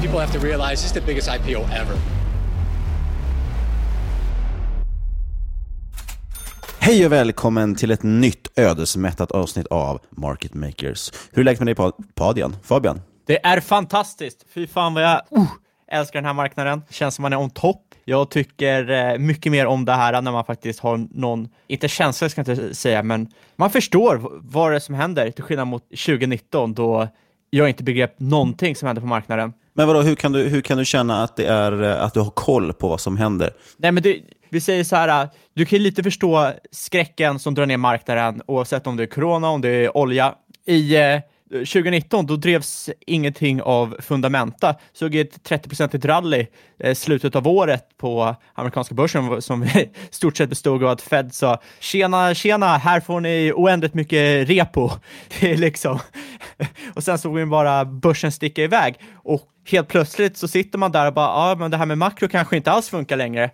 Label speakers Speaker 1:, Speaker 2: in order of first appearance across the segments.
Speaker 1: People have to realize this is the biggest IPO ever.
Speaker 2: Hej och välkommen till ett nytt ödesmättat avsnitt av Market Makers. Hur är läget med dig Pa- Padian? Fabian?
Speaker 3: Det är fantastiskt! Fy fan vad jag uh, älskar den här marknaden. Känns som man är on topp. Jag tycker eh, mycket mer om det här när man faktiskt har någon, inte känsla ska jag inte säga, men man förstår vad det är som händer till skillnad mot 2019 då jag inte begrep någonting som händer på marknaden.
Speaker 2: Men vadå, hur kan du, hur kan du känna att, det är, att du har koll på vad som händer?
Speaker 3: Nej, men det, vi säger så här, du kan ju lite förstå skräcken som drar ner marknaden oavsett om det är corona, om det är olja. I eh, 2019 då drevs ingenting av fundamenta. Såg ett 30-procentigt rally eh, slutet av året på amerikanska börsen som i stort sett bestod av att Fed sa tjena, tjena, här får ni oändligt mycket repo. Det är liksom... och sen såg vi bara börsen sticka iväg och helt plötsligt så sitter man där och bara, ja, men det här med makro kanske inte alls funkar längre.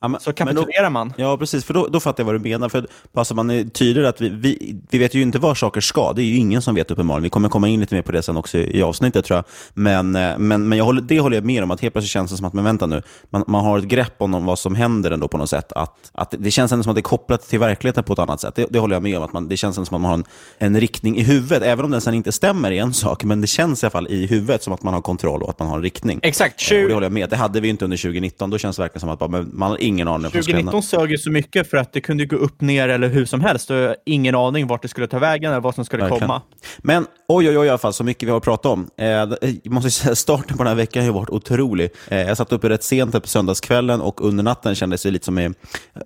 Speaker 2: Ja, men-
Speaker 3: Så kapitulerar man.
Speaker 2: Ja, precis. För då, då fattar jag vad du menar. För bara så man tydlig att vi, vi, vi vet ju inte var saker ska. Det är ju ingen som vet uppenbarligen. Vi kommer komma in lite mer på det sen också i, i avsnittet tror jag. Men, eh, men, men jag håller, det håller jag med om, att helt plötsligt känns det som att, men vänta nu, man, man har ett grepp om vad som händer ändå på något sätt. Att, att det känns ändå som att det är kopplat till verkligheten på ett annat sätt. Det, det håller jag med om. Att man, det känns ändå som att man har en, en riktning i huvudet. Även om den sen inte stämmer i en sak, men det känns i alla fall i huvudet som att man har kontroll och att man har en riktning.
Speaker 3: Exakt.
Speaker 2: Eh, Och det håller jag med. Det hade vi inte under 2019. Då känns det verkligen som att man ingen aning om vad som ska hända.
Speaker 3: 2019 sög ju så mycket för att det kunde gå upp, ner eller hur som helst. Jag har ingen aning vart det skulle ta vägen eller vad som skulle
Speaker 2: Verkligen.
Speaker 3: komma.
Speaker 2: Men oj, oj, oj, i alla fall, så mycket vi har att prata om. Eh, jag måste säga, starten på den här veckan har ju varit otrolig. Eh, jag satt uppe rätt sent på söndagskvällen och under natten kändes det lite som i...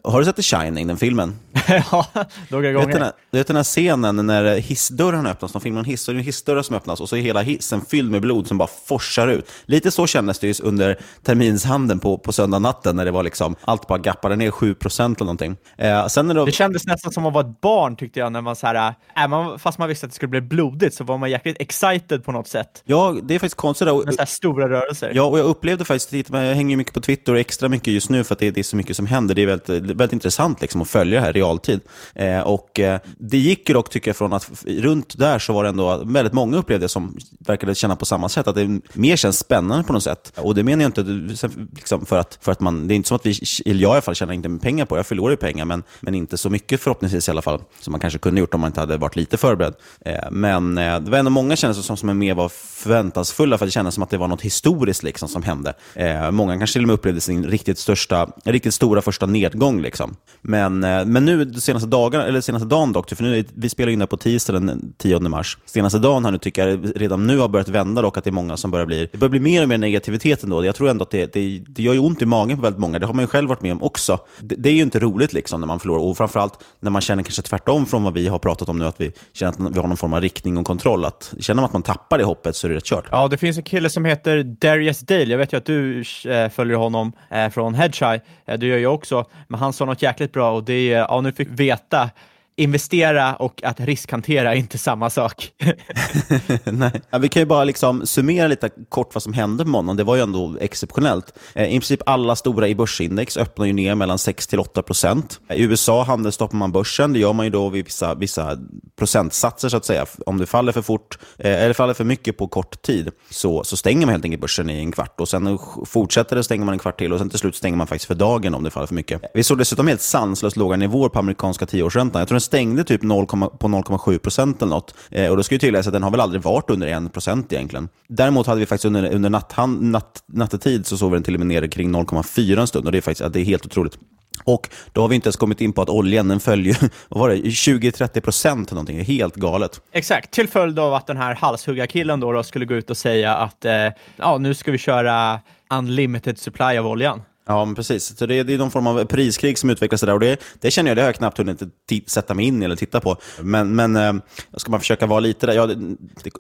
Speaker 2: Har du sett The Shining, den filmen?
Speaker 3: ja, några
Speaker 2: Du vet, den
Speaker 3: gånger.
Speaker 2: här, du vet den här scenen när hissdörrarna öppnas, de filmar en hiss, och det är en hissdörrar som öppnas och så är hela hissen fylld med blod som bara forsar ut. Lite så kändes det ju under terminshandeln på, på söndag natten när det var liksom, allt bara gappade ner 7% eller någonting. Eh, sen när det,
Speaker 3: Det kändes nästan som att vara ett barn tyckte jag, när man så här, äh, man, fast man visste att det skulle bli blodigt så var man jäkligt excited på något sätt.
Speaker 2: Ja, det är faktiskt konstigt.
Speaker 3: Med så här stora rörelser.
Speaker 2: Ja, och jag upplevde faktiskt, jag hänger mycket på Twitter och extra mycket just nu för att det, det är så mycket som händer. Det är väldigt, väldigt intressant liksom att följa det här i realtid. Eh, och eh, Det gick ju dock, tycker jag, från att runt där så var det ändå väldigt många upplevde som verkade känna på samma sätt, att det mer känns spännande på något sätt. Och det menar jag inte liksom, för, att, för att man, det är inte som att vi, eller jag i alla fall, tjänar inte pengar på det. Jag förlorar ju pengar, men, men inte så mycket förhoppningsvis i alla fall, som man kanske kunde gjort om man inte hade varit lite förberedd. Eh, men eh, det var ändå många känslor som, som mer var förväntansfulla, för det kändes som att det var något historiskt liksom, som hände. Eh, många kanske till och med upplevde sin riktigt, största, riktigt stora första nedgång. Liksom. Men, eh, men nu, de senaste, dagarna, eller senaste dagen dock, för nu, vi spelar in det på tisdag den 10 mars. Senaste dagen här nu tycker jag redan nu har börjat vända dock, att det är många som börjar bli, det börjar bli mer och mer negativitet ändå. Jag tror ändå att det, det, det gör ju ont i magen på väldigt många. Det har man ju själv varit med om också. Det, det är ju inte roligt liksom när man förlorar, och framförallt när man känner kanske tvärtom från vad vi har pratat om nu, att vi känner att vi har någon form av riktning och kontroll. Att, känner man att man tappar det hoppet så är det rätt kört.
Speaker 3: Ja, det finns en kille som heter Darius Dale. Jag vet ju att du äh, följer honom äh, från Hedgeye. Eh, äh, det gör jag också. Men han sa något jäkligt bra och det är, ja nu fick vi veta investera och att riskhantera är inte samma sak.
Speaker 2: Nej. Ja, vi kan ju bara liksom summera lite kort vad som hände på måndagen. Det var ju ändå exceptionellt. Eh, I princip alla stora i börsindex öppnar ju ner mellan 6-8 procent. I USA handelsstoppar man börsen. Det gör man ju då vid vissa, vissa procentsatser, så att säga. Om det faller för fort, eh, eller faller för mycket på kort tid, så, så stänger man helt enkelt börsen i en kvart. Och Sen fortsätter det, stänger man en kvart till och sen till slut stänger man faktiskt för dagen om det faller för mycket. Vi såg dessutom helt sanslöst låga nivåer på amerikanska tioårsräntan. Jag tror stängde typ 0, på 0,7 procent eller något. Eh, och då ska ju tilläggas att den har väl aldrig varit under 1 procent egentligen. Däremot hade vi faktiskt under, under natthand, natt, nattetid så såg vi den till och med nere kring 0,4 en stund och det är faktiskt det är helt otroligt. Och då har vi inte ens kommit in på att oljan den följer 20-30 procent någonting. Det är helt galet.
Speaker 3: Exakt, till följd av att den här halshuggarkillen då, då skulle gå ut och säga att eh, ja, nu ska vi köra unlimited supply av oljan.
Speaker 2: Ja, men precis. Så det, är, det är någon form av priskrig som utvecklas där. Och det, det känner jag, det har jag knappt hunnit sätta mig in i eller titta på. Men, men eh, ska man försöka vara lite där, ja, det,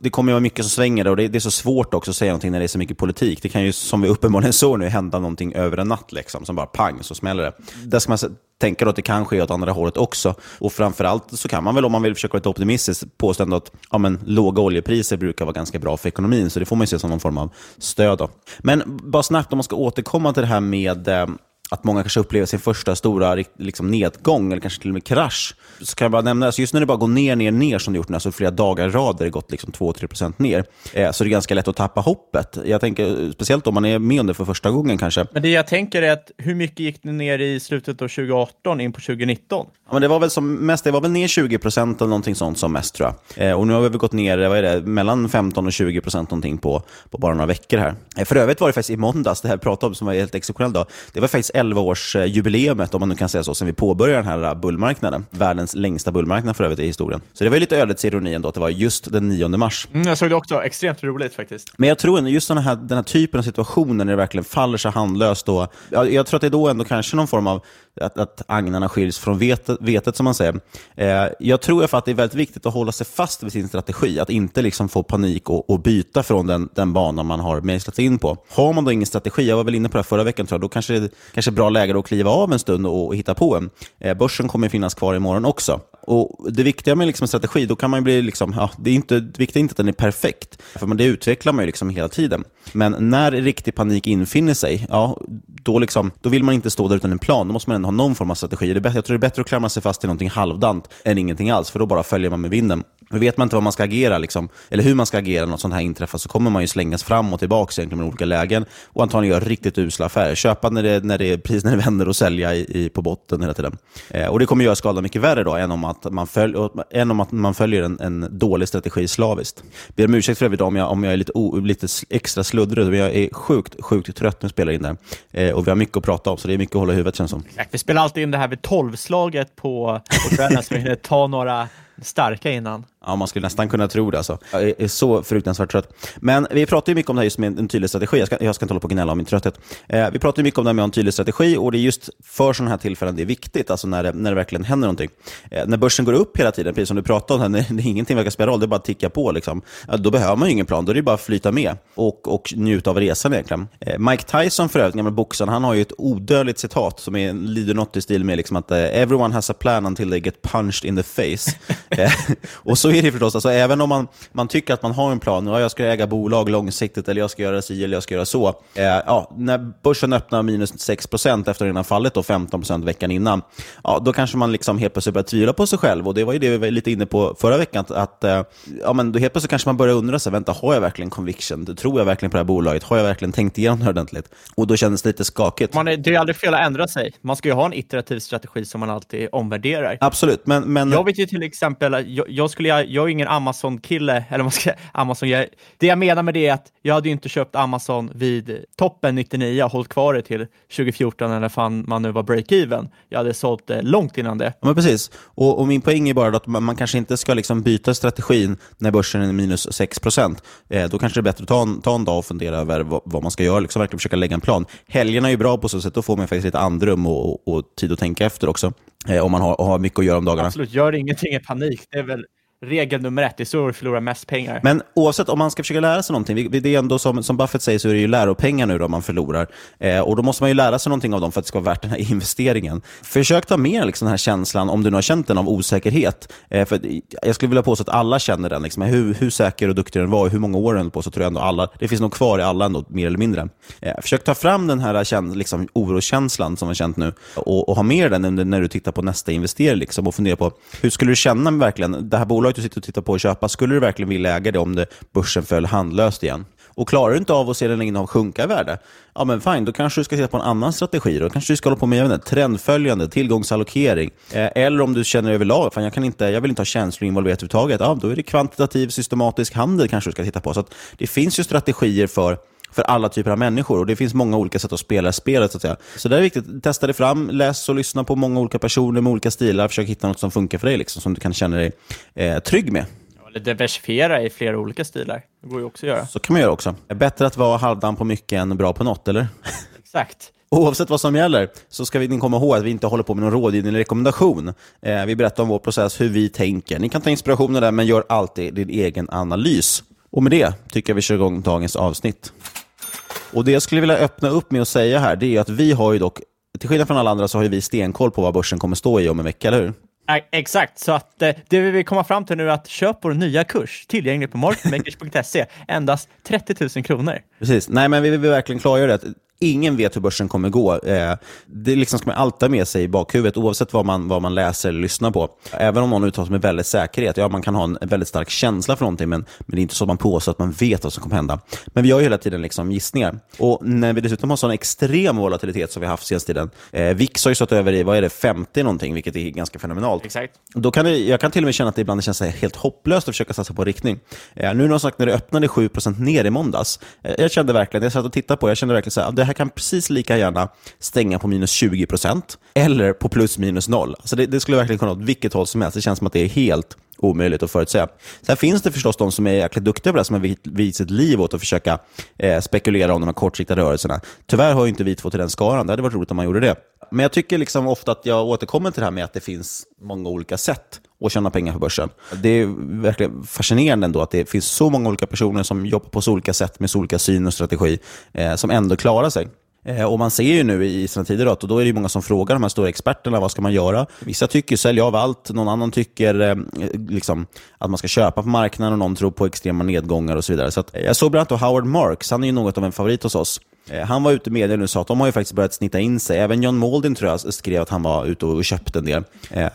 Speaker 2: det kommer ju vara mycket som svänger där och det, det, är så svårt också att säga någonting när det är så mycket politik. Det kan ju, som vi uppenbarligen såg nu, hända någonting över en natt, liksom, som bara pang, så smäller det. Där ska man tänka då att det kan ske åt andra hållet också. Och framförallt så kan man väl, om man vill försöka vara lite optimistisk, påstå ändå att ja, men, låga oljepriser brukar vara ganska bra för ekonomin. Så det får man ju se som någon form av stöd. Då. Men bara snabbt, om man ska återkomma till det här med eh, att många kanske upplever sin första stora liksom, nedgång eller kanske till och med krasch. Så kan jag bara nämna, alltså just när det bara går ner, ner, ner som det gjort nu, alltså flera dagar i rad där det gått liksom 2-3% ner, eh, så det är ganska lätt att tappa hoppet. Jag tänker, speciellt om man är med om det för första gången kanske.
Speaker 3: Men det jag tänker är att hur mycket gick det ner i slutet av 2018 in på 2019?
Speaker 2: Ja, men det var väl som mest, det var väl ner 20% eller någonting sånt som mest tror jag. Eh, och nu har vi gått ner, vad är det, mellan 15 och 20% någonting på, på bara några veckor här. Eh, för övrigt var det faktiskt i måndags, det här pratade om som var helt exceptionellt då, det var faktiskt 11-årsjubileumet, om man nu kan säga så, sen vi påbörjade den här bullmarknaden. Världens längsta bullmarknad för övrigt i historien. Så det var lite ödets ironi ändå att det var just den 9 mars.
Speaker 3: Mm, jag såg det också, extremt roligt faktiskt.
Speaker 2: Men jag tror ändå just den här, den här typen av situationer när det verkligen faller så handlöst, då, jag, jag tror att det är då ändå kanske någon form av att, att agnarna skiljs från vetet, vetet som man säger. Eh, jag tror att det är väldigt viktigt att hålla sig fast vid sin strategi, att inte liksom få panik och, och byta från den, den banan man har mejslat in på. Har man då ingen strategi, jag var väl inne på det förra veckan, tror jag, då kanske det är bra läge att kliva av en stund och, och hitta på en. Eh, börsen kommer finnas kvar imorgon också. Och Det viktiga med liksom strategi, då kan man bli liksom, ja, det, är inte, det viktiga är inte att den är perfekt, för det utvecklar man ju liksom hela tiden. Men när riktig panik infinner sig, ja, då, liksom, då vill man inte stå där utan en plan. Då måste man ändå ha någon form av strategi. Jag tror det är bättre att klamra sig fast i någonting halvdant än ingenting alls, för då bara följer man med vinden. Men vet man inte vad man ska agera, liksom, eller hur man ska agera när något sånt här inträffar, så kommer man ju slängas fram och tillbaka egentligen med olika lägen och antagligen göra riktigt usla affärer. Köpa när det, när det är när det vänder och sälja i, i, på botten hela tiden. Eh, och Det kommer göra skadan mycket värre då, än om att man, följ, än om att man följer en, en dålig strategi slaviskt. Ber om ursäkt för övrigt om jag, om jag är lite, o, lite extra sluddrig, men jag är sjukt, sjukt trött när vi spelar in det Eh, och vi har mycket att prata om, så det är mycket att hålla i huvudet känns som.
Speaker 3: Vi spelar alltid in det här vid tolvslaget på, på kvällen, så vi hinner ta några starka innan.
Speaker 2: Ja, man skulle nästan kunna tro det. Alltså. Jag är så fruktansvärt trött. Men vi pratar ju mycket om det här just med en tydlig strategi. Jag ska, jag ska inte hålla på och gnälla om min trötthet. Eh, vi pratar ju mycket om det här med en tydlig strategi och det är just för sådana här tillfällen det är viktigt, alltså när det, när det verkligen händer någonting. Eh, när börsen går upp hela tiden, precis som du pratade om, när, när ingenting verkar spela roll, det är bara att ticka på. Liksom. Ja, då behöver man ju ingen plan, då är det bara att flyta med och, och njuta av resan egentligen. Eh, Mike Tyson för övrigt, gamla boxaren, han har ju ett odödligt citat som är, lyder något i stil med liksom att eh, “Everyone has a plan until they get punched in the face”. Eh, och så är det förstås, alltså, även om man, man tycker att man har en plan, ja, jag ska äga bolag långsiktigt, eller jag ska göra si eller jag ska göra så. Eh, ja, när börsen öppnar minus 6% efter att den har fallit då 15% veckan innan, ja, då kanske man liksom helt plötsligt börjar tvivla på sig själv. Och Det var ju det vi var lite inne på förra veckan, att, att eh, ja, men då helt plötsligt kanske man börjar undra, sig, vänta, har jag verkligen conviction? Tror jag verkligen på det här bolaget? Har jag verkligen tänkt igenom det ordentligt? Och då kändes det lite skakigt.
Speaker 3: Man är, det är aldrig fel att ändra sig. Man ska ju ha en iterativ strategi som man alltid omvärderar.
Speaker 2: Absolut, men... men...
Speaker 3: Jag vet ju till exempel, jag, jag skulle, jag är ingen Amazon-kille, eller vad ska jag, Amazon, jag, det jag menar med det är att jag hade ju inte köpt Amazon vid toppen 99 och hållit kvar det till 2014 eller fan man nu var break-even. Jag hade sålt det långt innan det.
Speaker 2: Ja, men precis. Och, och min poäng är bara att man, man kanske inte ska liksom byta strategin när börsen är minus 6 eh, Då kanske det är bättre att ta en, ta en dag och fundera över vad, vad man ska göra, liksom verkligen försöka lägga en plan. Helgerna är ju bra på så sätt, då får man faktiskt lite andrum och, och, och tid att tänka efter också. Eh, om man har, har mycket att göra om dagarna.
Speaker 3: Absolut, gör ingenting i panik. Det är väl regel nummer ett. Det är så du förlorar mest pengar.
Speaker 2: Men oavsett om man ska försöka lära sig någonting, det är ändå som, som Buffett säger så är det ju läropengar nu då man förlorar. Eh, och då måste man ju lära sig någonting av dem för att det ska vara värt den här investeringen. Försök ta med liksom den här känslan, om du nu har känt den, av osäkerhet. Eh, för jag skulle vilja påstå att alla känner den. Liksom, hur, hur säker och duktig den var och hur många år den på, så tror jag ändå alla, det finns nog kvar i alla ändå, mer eller mindre. Eh, försök ta fram den här liksom, oroskänslan som man känt nu och, och ha med den när du tittar på nästa investering liksom, och fundera på hur skulle du känna verkligen, det här bolaget du sitter och tittar på och köpa, skulle du verkligen vilja äga det om det, börsen föll handlöst igen? Och klarar du inte av att se den innehav sjunka i värde, ja men fine, då kanske du ska titta på en annan strategi. Då kanske du ska hålla på med inte, trendföljande, tillgångsallokering. Eh, eller om du känner överlag, fan jag, kan inte, jag vill inte ha känslor involverat överhuvudtaget, ja, då är det kvantitativ systematisk handel kanske du ska titta på. Så det finns ju strategier för för alla typer av människor. Och Det finns många olika sätt att spela spelet. Så att säga. Så det är viktigt. Testa det fram, läs och lyssna på många olika personer med olika stilar. Försök hitta något som funkar för dig, liksom, som du kan känna dig eh, trygg med.
Speaker 3: Eller diversifiera i flera olika stilar. Det går ju också att göra.
Speaker 2: Så kan man göra också. Bättre att vara halvdan på mycket än bra på något, eller?
Speaker 3: Exakt.
Speaker 2: Oavsett vad som gäller så ska vi komma ihåg att vi inte håller på med någon rådgivning eller rekommendation. Eh, vi berättar om vår process, hur vi tänker. Ni kan ta inspiration där, men gör alltid din egen analys. Och med det tycker jag vi kör igång dagens avsnitt. Och Det jag skulle vilja öppna upp med att säga här, det är att vi har ju dock, till skillnad från alla andra, så har vi stenkoll på vad börsen kommer stå i om en vecka, eller hur?
Speaker 3: Exakt, så att eh, det vi vill komma fram till nu är att köp vår nya kurs, tillgänglig på marketmakers.se, endast 30 000 kronor.
Speaker 2: Precis, nej men vi vill verkligen klargöra det ingen vet hur börsen kommer gå. Eh, det liksom ska man alltid med sig i bakhuvudet, oavsett vad man, vad man läser eller lyssnar på. Även om någon uttalar sig med väldigt säkerhet. Ja, man kan ha en väldigt stark känsla för någonting, men, men det är inte så att man påstår att man vet vad som kommer hända. Men vi har ju hela tiden liksom gissningar. Och när vi dessutom har sån extrem volatilitet som vi har haft senaste tiden. Eh, VIX har ju stått över i, vad är det, 50 någonting, vilket är ganska fenomenalt.
Speaker 3: Exakt.
Speaker 2: Då kan det, jag kan till och med känna att det ibland känns helt hopplöst att försöka satsa på riktning. Eh, nu när, sagt, när det öppnade 7% ner i måndags, eh, jag kände verkligen, jag satt och tittade på jag kände verkligen så här, det här kan precis lika gärna stänga på minus 20% eller på plus minus noll. Så det, det skulle verkligen kunna åt vilket håll som helst. Det känns som att det är helt omöjligt att förutsäga. Sen finns det förstås de som är jäkligt duktiga på det, som har vikt sitt liv åt att försöka eh, spekulera om de här kortsiktiga rörelserna. Tyvärr har inte vi två till den skaran. Det hade varit roligt om man gjorde det. Men jag tycker liksom ofta att jag återkommer till det här med att det finns många olika sätt och tjäna pengar på börsen. Det är verkligen fascinerande ändå att det finns så många olika personer som jobbar på så olika sätt med så olika syn och strategi, eh, som ändå klarar sig. Eh, och Man ser ju nu i sina tider att då är det många som frågar de här stora experterna vad ska man göra. Vissa tycker sälja av allt, någon annan tycker eh, liksom, att man ska köpa på marknaden och någon tror på extrema nedgångar och så vidare. Så att, eh, jag såg bland annat Howard Marks, han är ju något av en favorit hos oss. Eh, han var ute i media nu och sa att de har ju faktiskt börjat snitta in sig. Även John Maldin tror jag skrev att han var ute och köpte en del. Eh,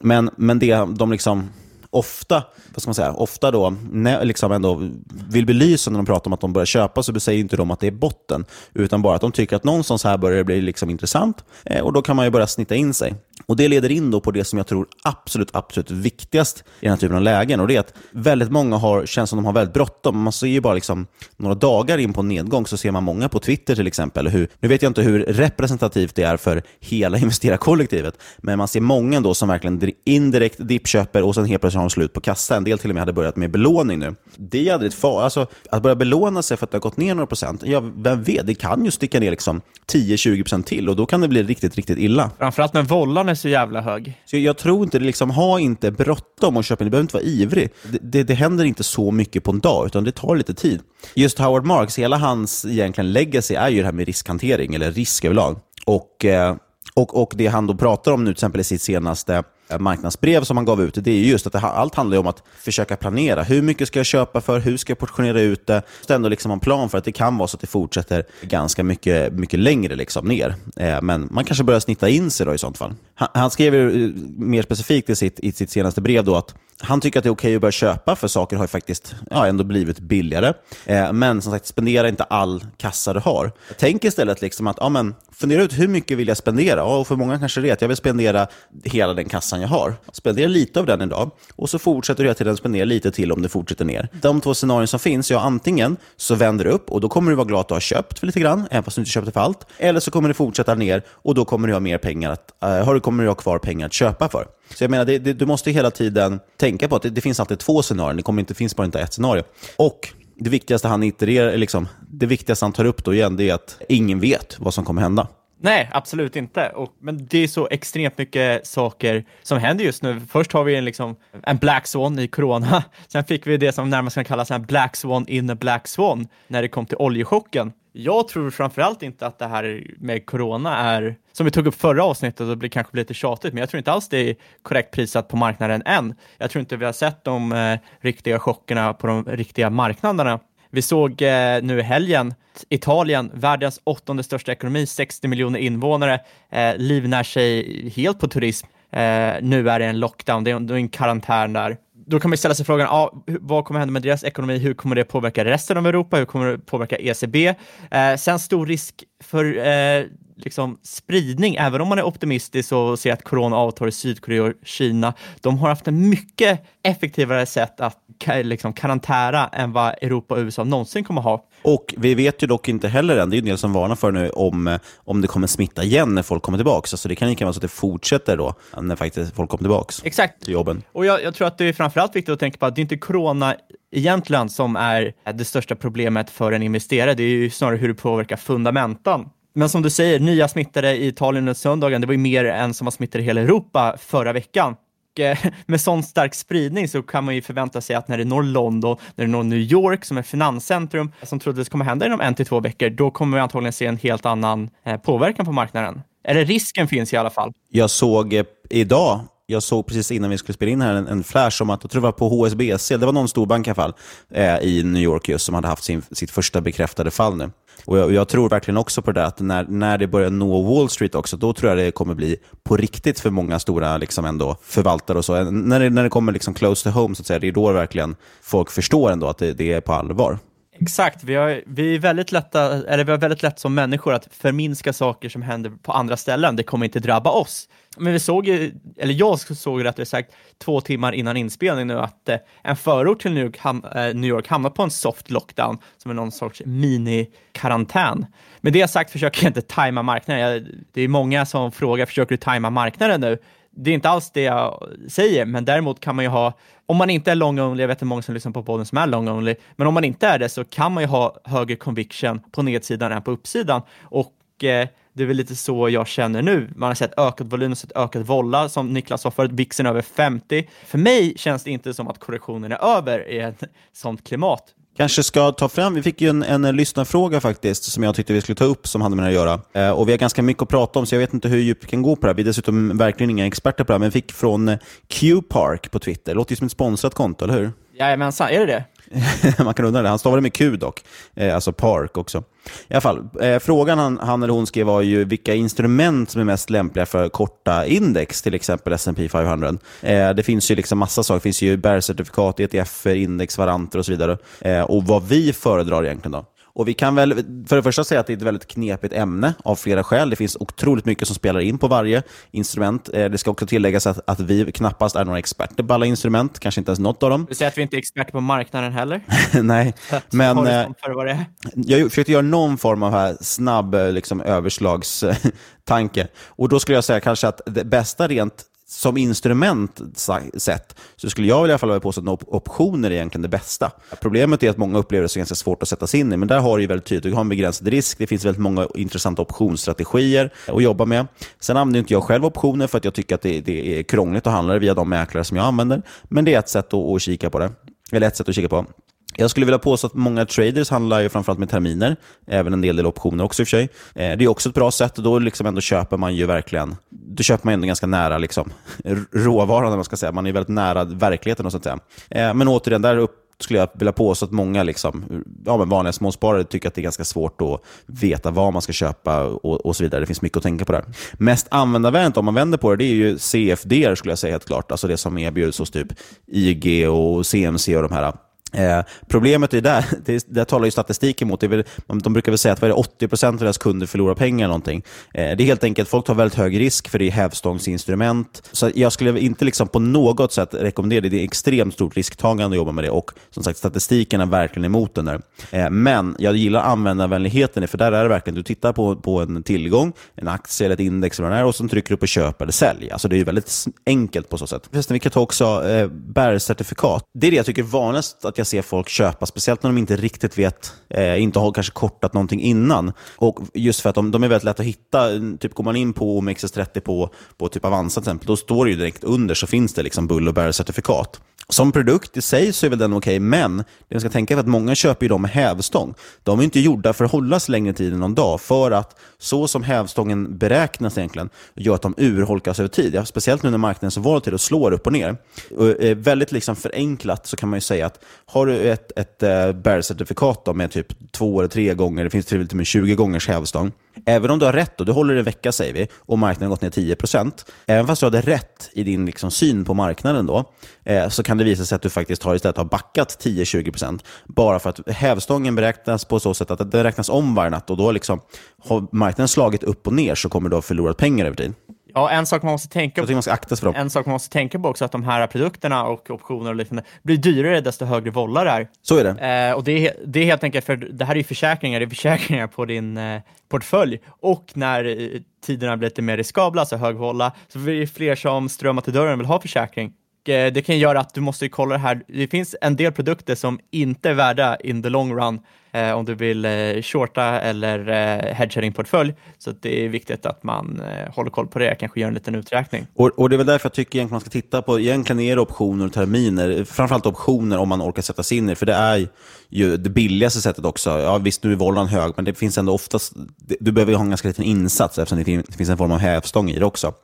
Speaker 2: men, men det de liksom ofta, vad ska man säga, ofta då, när, liksom ändå vill belysa när de pratar om att de börjar köpa, så säger inte de att det är botten, utan bara att de tycker att någonstans här börjar det bli liksom intressant eh, och då kan man ju börja snitta in sig. Och Det leder in då på det som jag tror absolut, absolut viktigast i den här typen av lägen. Och det är att väldigt många har, känns som de har väldigt bråttom. Man ser ju bara liksom några dagar in på en nedgång så ser man många på Twitter till exempel. Hur, nu vet jag inte hur representativt det är för hela investerarkollektivet, men man ser många då som verkligen indirekt dippköper och sen helt plötsligt har de slut på kassa. En del till och med hade börjat med belåning nu. Det är aldrig ett far. Alltså, att börja belåna sig för att det har gått ner några procent, ja, vem vet, det kan ju sticka ner liksom 10-20% till och då kan det bli riktigt, riktigt illa.
Speaker 3: Framförallt när vollan är så jävla hög.
Speaker 2: Så jag tror inte, liksom, ha inte bråttom och köpa, du behöver inte vara ivrig. Det, det, det, händer inte så mycket på en dag, utan det tar lite tid. Just Howard Marks, hela hans egentligen legacy är ju det här med riskhantering, eller risk överlag. Och, eh, och, och det han då pratar om nu, till exempel i sitt senaste Eh, marknadsbrev som han gav ut, det är just att det, allt handlar om att försöka planera. Hur mycket ska jag köpa för? Hur ska jag portionera ut det? Så ändå liksom en plan för att det kan vara så att det fortsätter ganska mycket, mycket längre liksom ner. Eh, men man kanske börjar snitta in sig då i sånt fall. Han, han skrev ju eh, mer specifikt i sitt, i sitt senaste brev då att han tycker att det är okej okay att börja köpa, för saker har ju faktiskt ja, ändå blivit billigare. Eh, men som sagt, spendera inte all kassa du har. Tänk istället liksom att ja, men, fundera ut hur mycket vill jag spendera? Och för många kanske det är att jag vill spendera hela den kassan jag har. Spendera lite av den idag och så fortsätter du hela tiden spendera lite till om det fortsätter ner. De två scenarier som finns, ja antingen så vänder det upp och då kommer du vara glad att du har köpt för lite grann, även fast du inte köpte för allt. Eller så kommer det fortsätta ner och då kommer du ha mer pengar att, uh, kommer du ha kvar pengar att köpa för. Så jag menar, det, det, du måste hela tiden tänka på att det, det finns alltid två scenarier. Det kommer inte, finns bara inte ett scenario. Och det viktigaste han itererar, liksom, det viktigaste han tar upp då igen, det är att ingen vet vad som kommer hända.
Speaker 3: Nej, absolut inte. Och, men det är så extremt mycket saker som händer just nu. Först har vi en, liksom, en Black Swan i corona. Sen fick vi det som närmast kan kallas en Black Swan in a Black Swan när det kom till oljechocken. Jag tror framförallt inte att det här med corona är, som vi tog upp förra avsnittet, och det kanske blir lite tjatigt, men jag tror inte alls det är korrekt prissatt på marknaden än. Jag tror inte vi har sett de eh, riktiga chockerna på de riktiga marknaderna. Vi såg eh, nu i helgen Italien, världens åttonde största ekonomi, 60 miljoner invånare, eh, livnär sig helt på turism. Eh, nu är det en lockdown, det är, det är en karantän där då kan man ställa sig frågan, ah, vad kommer hända med deras ekonomi? Hur kommer det påverka resten av Europa? Hur kommer det påverka ECB? Eh, sen stor risk för eh, liksom spridning, även om man är optimistisk och ser att corona avtar i Sydkorea och Kina. De har haft en mycket effektivare sätt att liksom, karantära än vad Europa och USA någonsin kommer ha.
Speaker 2: Och vi vet ju dock inte heller än, det är ju en del som varnar för nu, om, om det kommer smitta igen när folk kommer tillbaka. Så det kan lika vara så att det fortsätter då, när faktiskt folk kommer tillbaka
Speaker 3: Exakt.
Speaker 2: till jobben.
Speaker 3: Och jag, jag tror att det är framförallt viktigt att tänka på att det är inte corona egentligen som är det största problemet för en investerare. Det är ju snarare hur det påverkar fundamentan. Men som du säger, nya smittade i Italien under söndagen, det var ju mer än som var smittade i hela Europa förra veckan. Och eh, med sån stark spridning så kan man ju förvänta sig att när det når London, när det når New York som är finanscentrum, som troligtvis kommer hända inom en till två veckor, då kommer vi antagligen se en helt annan eh, påverkan på marknaden. Eller risken finns i alla fall.
Speaker 2: Jag såg eh, idag jag såg precis innan vi skulle spela in här en, en flash om att, jag tror det var på HSBC, det var någon storbank i alla fall, eh, i New York just, som hade haft sin, sitt första bekräftade fall nu. Och jag, jag, tror verkligen också på det, att när, när det börjar nå Wall Street också, då tror jag det kommer bli på riktigt för många stora liksom ändå, förvaltare och så. När det, när det kommer liksom close to home, så att säga, det är då verkligen folk förstår ändå att det, det är på allvar.
Speaker 3: Exakt, vi har, vi, är väldigt lätta, eller vi har väldigt lätt som människor att förminska saker som händer på andra ställen. Det kommer inte drabba oss. Men vi såg ju, eller jag såg rättare sagt två timmar innan inspelning nu att eh, en förort till New York, ham, eh, New York hamnar på en soft lockdown som är någon sorts mini-karantän. Med det sagt försöker jag inte tajma marknaden. Jag, det är många som frågar, försöker du tajma marknaden nu? Det är inte alls det jag säger, men däremot kan man ju ha, om man inte är long only, jag vet inte många som lyssnar på podden som är long only, men om man inte är det så kan man ju ha högre conviction på nedsidan än på uppsidan. Och eh, det är väl lite så jag känner nu. Man har sett ökad volym, sett ökad volla, som Niklas sa förut, vixen över 50. För mig känns det inte som att korrektionen är över i ett sånt klimat.
Speaker 2: Kanske ska ta fram, vi fick ju en, en lyssnarfråga faktiskt, som jag tyckte vi skulle ta upp, som hade med det att göra. Eh, och vi har ganska mycket att prata om, så jag vet inte hur djupt vi kan gå på det här. Vi är dessutom verkligen inga experter på det här, men vi fick från Q-Park på Twitter. Det låter ju som ett sponsrat konto, eller hur?
Speaker 3: Jajamensan, är det det?
Speaker 2: Man kan undra det. Han stavade med Q dock, eh, alltså Park också. I alla fall, eh, frågan han, han, eller hon skrev var ju vilka instrument som är mest lämpliga för korta index, till exempel S&P 500. Eh, det finns ju liksom massa saker. Det finns ju bärcertifikat, ETF, index, varanter och så vidare. Eh, och vad vi föredrar egentligen då? Och vi kan väl för det första säga att det är ett väldigt knepigt ämne av flera skäl. Det finns otroligt mycket som spelar in på varje instrument. Eh, det ska också tilläggas att, att vi knappast är några experter på alla instrument, kanske inte ens något av dem.
Speaker 3: Du säger att vi inte är experter på marknaden heller?
Speaker 2: Nej, men
Speaker 3: eh, är.
Speaker 2: jag försökte göra någon form av här snabb eh, liksom, överslagstanke. Och då skulle jag säga kanske att det bästa rent som instrument sett så skulle jag i alla fall vilja påstå att op optioner är egentligen det bästa. Problemet är att många upplever det som ganska svårt att sätta sig in i, men där har du väldigt tydligt, du har en begränsad risk, det finns väldigt många intressanta optionsstrategier att jobba med. Sen använder inte jag själv optioner för att jag tycker att det, det är krångligt att handla via de mäklare som jag använder, men det är ett sätt att, att kika på det. Eller ett sätt att kika på. Jag skulle vilja påstå att många traders handlar ju framförallt med terminer, även en del, del optioner också i och för sig. Eh, det är också ett bra sätt, då liksom ändå köper man ju verkligen, då köper man ändå ganska nära liksom, råvaran, man ska säga. Man är väldigt nära verkligheten och sånt där. Men återigen, där upp skulle jag vilja påstå att många liksom, ja, men vanliga småsparare tycker att det är ganska svårt att veta vad man ska köpa och, och så vidare. Det finns mycket att tänka på där. Mest användarvänligt om man vänder på det, det är ju CFD skulle jag säga helt klart. Alltså det som erbjuds hos typ IG och CMC och de här Eh, problemet är där, det, det talar ju statistiken emot. Väl, de brukar väl säga att 80% av deras kunder förlorar pengar. Eller någonting. Eh, det är helt enkelt, folk tar väldigt hög risk för det är hävstångsinstrument. Så jag skulle inte liksom på något sätt rekommendera det. Det är extremt stort risktagande att jobba med det och som sagt statistiken är verkligen emot den där. Eh, men jag gillar användarvänligheten, för där är det verkligen, du tittar på, på en tillgång, en aktie eller ett index eller vad det är, och så trycker du på köp eller sälj. Alltså det är väldigt enkelt på så sätt. Förresten, vi kan ta också eh, bärcertifikat. Det är det jag tycker är vanligast att jag se folk köpa, speciellt när de inte riktigt vet, eh, inte har kanske kortat någonting innan. Och just för att de, de är väldigt lätta att hitta. Typ går man in på OMXS30 på, på typ Avanza till exempel, då står det ju direkt under så finns det liksom bull och bär-certifikat. Som produkt i sig så är väl den okej, okay, men det man ska tänka är att många köper ju dem med hävstång. De är inte gjorda för att hållas längre tid än någon dag, för att så som hävstången beräknas egentligen gör att de urholkas över tid. Ja, speciellt nu när marknaden är så volatil och slår upp och ner. Och, eh, väldigt liksom förenklat så kan man ju säga att har du ett, ett eh, bärcertifikat med typ två eller tre gånger, det finns till och med 20 gångers hävstång, Även om du har rätt, och du håller en vecka säger vi, och marknaden har gått ner 10%, även fast du hade rätt i din liksom, syn på marknaden då, eh, så kan det visa sig att du faktiskt har istället har backat 10-20%. Bara för att hävstången beräknas på så sätt att den räknas om varje natt och då liksom, har marknaden slagit upp och ner så kommer du ha förlorat pengar över tid.
Speaker 3: Ja, en sak man måste tänka
Speaker 2: på. Man ska akta sig för dem.
Speaker 3: En sak man måste tänka på också att de här produkterna och optioner och liknande blir dyrare desto högre vollar det är.
Speaker 2: Så är det.
Speaker 3: Eh, och det är, det är helt enkelt för det här är försäkringar, det är försäkringar på din eh, portfölj och när eh, tiderna blir lite mer riskabla, alltså hög volla, så blir det fler som strömmar till dörren och vill ha försäkring. Eh, det kan göra att du måste kolla det här. Det finns en del produkter som inte är värda in the long run eh, om du vill eh, shorta eller eh, hedga din portfölj. Så det är viktigt att man eh, håller koll på det, kanske gör en liten uträkning.
Speaker 2: Och, och, Det är väl därför jag tycker egentligen man ska titta på, egentligen är det optioner och terminer, framförallt optioner om man orkar sätta sig in i för det är ju det billigaste sättet också. Ja, visst, nu är volan hög, men det finns ändå oftast, du behöver ha en ganska liten insats eftersom det finns en form av hävstång i det också.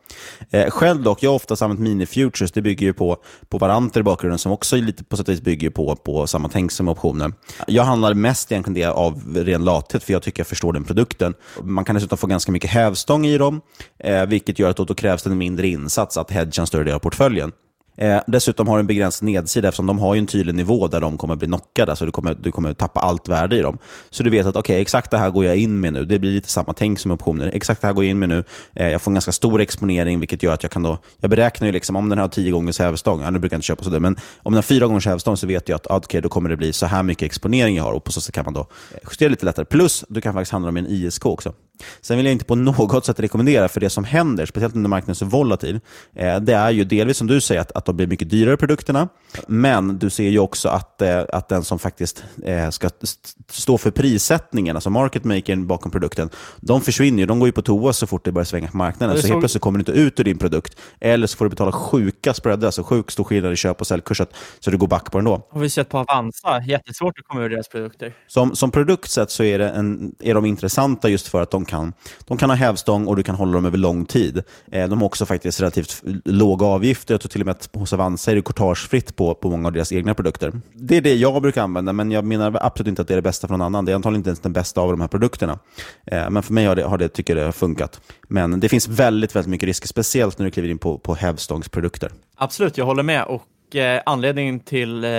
Speaker 2: Eh, själv dock, jag har oftast använt mini-futures, det bygger ju på, på varanter i bakgrunden som också lite på sätt och vis bygger på, på samma tänk som optioner. Jag handlar mest egentligen det av ren lathet, för jag tycker jag förstår den produkten. Man kan dessutom få ganska mycket hävstång i dem, eh, vilket gör att då, då krävs det en mindre insats att hedga en större del av portföljen. Eh, dessutom har en begränsad nedsida eftersom de har en tydlig nivå där de kommer bli knockade. Alltså du kommer, du kommer tappa allt värde i dem. Så du vet att okay, exakt det här går jag in med nu. Det blir lite samma tänk som optioner. Exakt det här går jag in med nu. Eh, jag får en ganska stor exponering vilket gör att jag kan då... Jag beräknar ju liksom om den har tio gångers hävstång. Ja, nu brukar jag inte köpa sådär, men om den har fyra gångers hävstång så vet jag att ah, okay, då kommer det bli så här mycket exponering jag har och på så sätt kan man då eh, justera lite lättare. Plus du kan faktiskt handla med en ISK också. Sen vill jag inte på något sätt rekommendera, för det som händer, speciellt när marknaden är så volatil, eh, det är ju delvis som du säger att, att de blir mycket dyrare produkterna, men du ser ju också att, eh, att den som faktiskt eh, ska stå för prissättningen, alltså market makern bakom produkten, de försvinner ju. De går ju på toa så fort det börjar svänga på marknaden. Så, så helt plötsligt kommer du inte ut ur din produkt. Eller så får du betala sjuka spreadar, alltså sjukt stor skillnad i köp och säljkursen, så du går back på den då.
Speaker 3: Har vi sett på Avanza, jättesvårt att komma ur deras produkter.
Speaker 2: Som, som produkt sett så är, det en, är de intressanta just för att de kan, de kan ha hävstång och du kan hålla dem över lång tid. Eh, de har också faktiskt relativt låga avgifter. Jag tror till och med att hos Avanza är det courtagefritt på, på många av deras egna produkter. Det är det jag brukar använda, men jag menar absolut inte att det är det bästa för någon annan. Det är antagligen inte ens den bästa av de här produkterna. Eh, men för mig har det, har det, tycker jag det funkat. Men det finns väldigt, väldigt mycket risker, speciellt när du kliver in på, på hävstångsprodukter.
Speaker 3: Absolut, jag håller med. Och eh, anledningen till eh,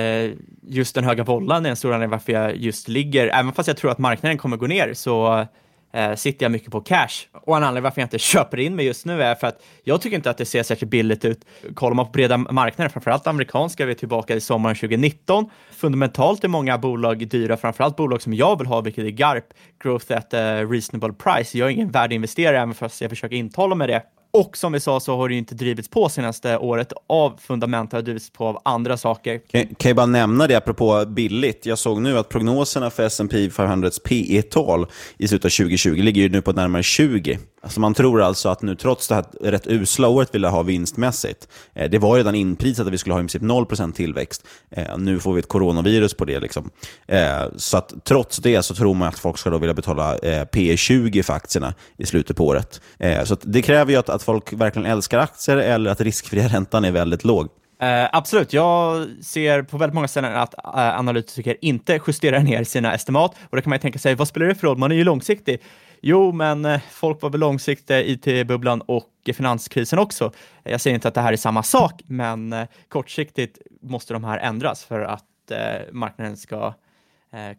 Speaker 3: just den höga vollan är en stor anledning varför jag just ligger, även fast jag tror att marknaden kommer gå ner, så eh, sitter jag mycket på cash. Och en anledning varför jag inte köper in mig just nu är för att jag tycker inte att det ser särskilt billigt ut. Kollar man på breda marknader, framförallt amerikanska, vi är tillbaka i sommaren 2019. Fundamentalt är många bolag dyra, framförallt bolag som jag vill ha, vilket är GARP, Growth at a Reasonable Price. Jag är ingen värdeinvesterare, även fast jag försöker intala mig det. Och som vi sa så har det inte drivits på senaste året av fundament, det har drivits på av andra saker.
Speaker 2: Kan, kan jag bara nämna det apropå billigt. Jag såg nu att prognoserna för S&P 500s P E-tal i slutet av 2020 ligger ju nu på närmare 20. Alltså man tror alltså att nu, trots det här rätt usla året vi ha vinstmässigt, eh, det var redan inprisat att vi skulle ha i princip 0% tillväxt. Eh, nu får vi ett coronavirus på det. Liksom. Eh, så att trots det så tror man att folk ska då vilja betala eh, P 20 för aktierna i slutet på året. Eh, så det kräver ju att, att folk verkligen älskar aktier eller att riskfria räntan är väldigt låg.
Speaker 3: Eh, absolut, jag ser på väldigt många ställen att eh, analytiker inte justerar ner sina estimat och då kan man ju tänka sig, vad spelar det för roll? Man är ju långsiktig. Jo, men eh, folk var väl långsiktiga i IT-bubblan och finanskrisen också. Jag säger inte att det här är samma sak, men eh, kortsiktigt måste de här ändras för att eh, marknaden ska